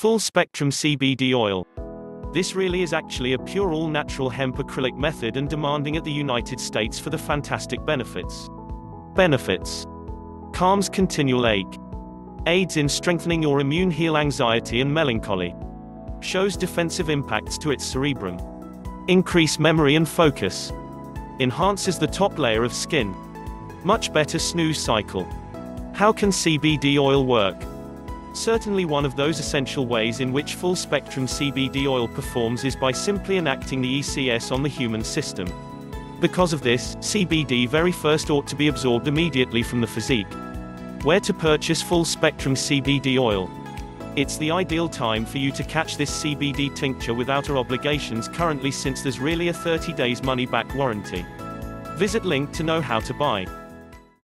Full spectrum CBD oil. This really is actually a pure all natural hemp acrylic method and demanding at the United States for the fantastic benefits. Benefits calms continual ache, aids in strengthening your immune, heal anxiety and melancholy, shows defensive impacts to its cerebrum, increase memory and focus, enhances the top layer of skin, much better snooze cycle. How can CBD oil work? Certainly one of those essential ways in which full-spectrum CBD oil performs is by simply enacting the ECS on the human system. Because of this, CBD very first ought to be absorbed immediately from the physique. Where to purchase full-spectrum CBD oil? It's the ideal time for you to catch this CBD tincture without our obligations currently since there's really a 30 days money-back warranty. Visit link to know how to buy.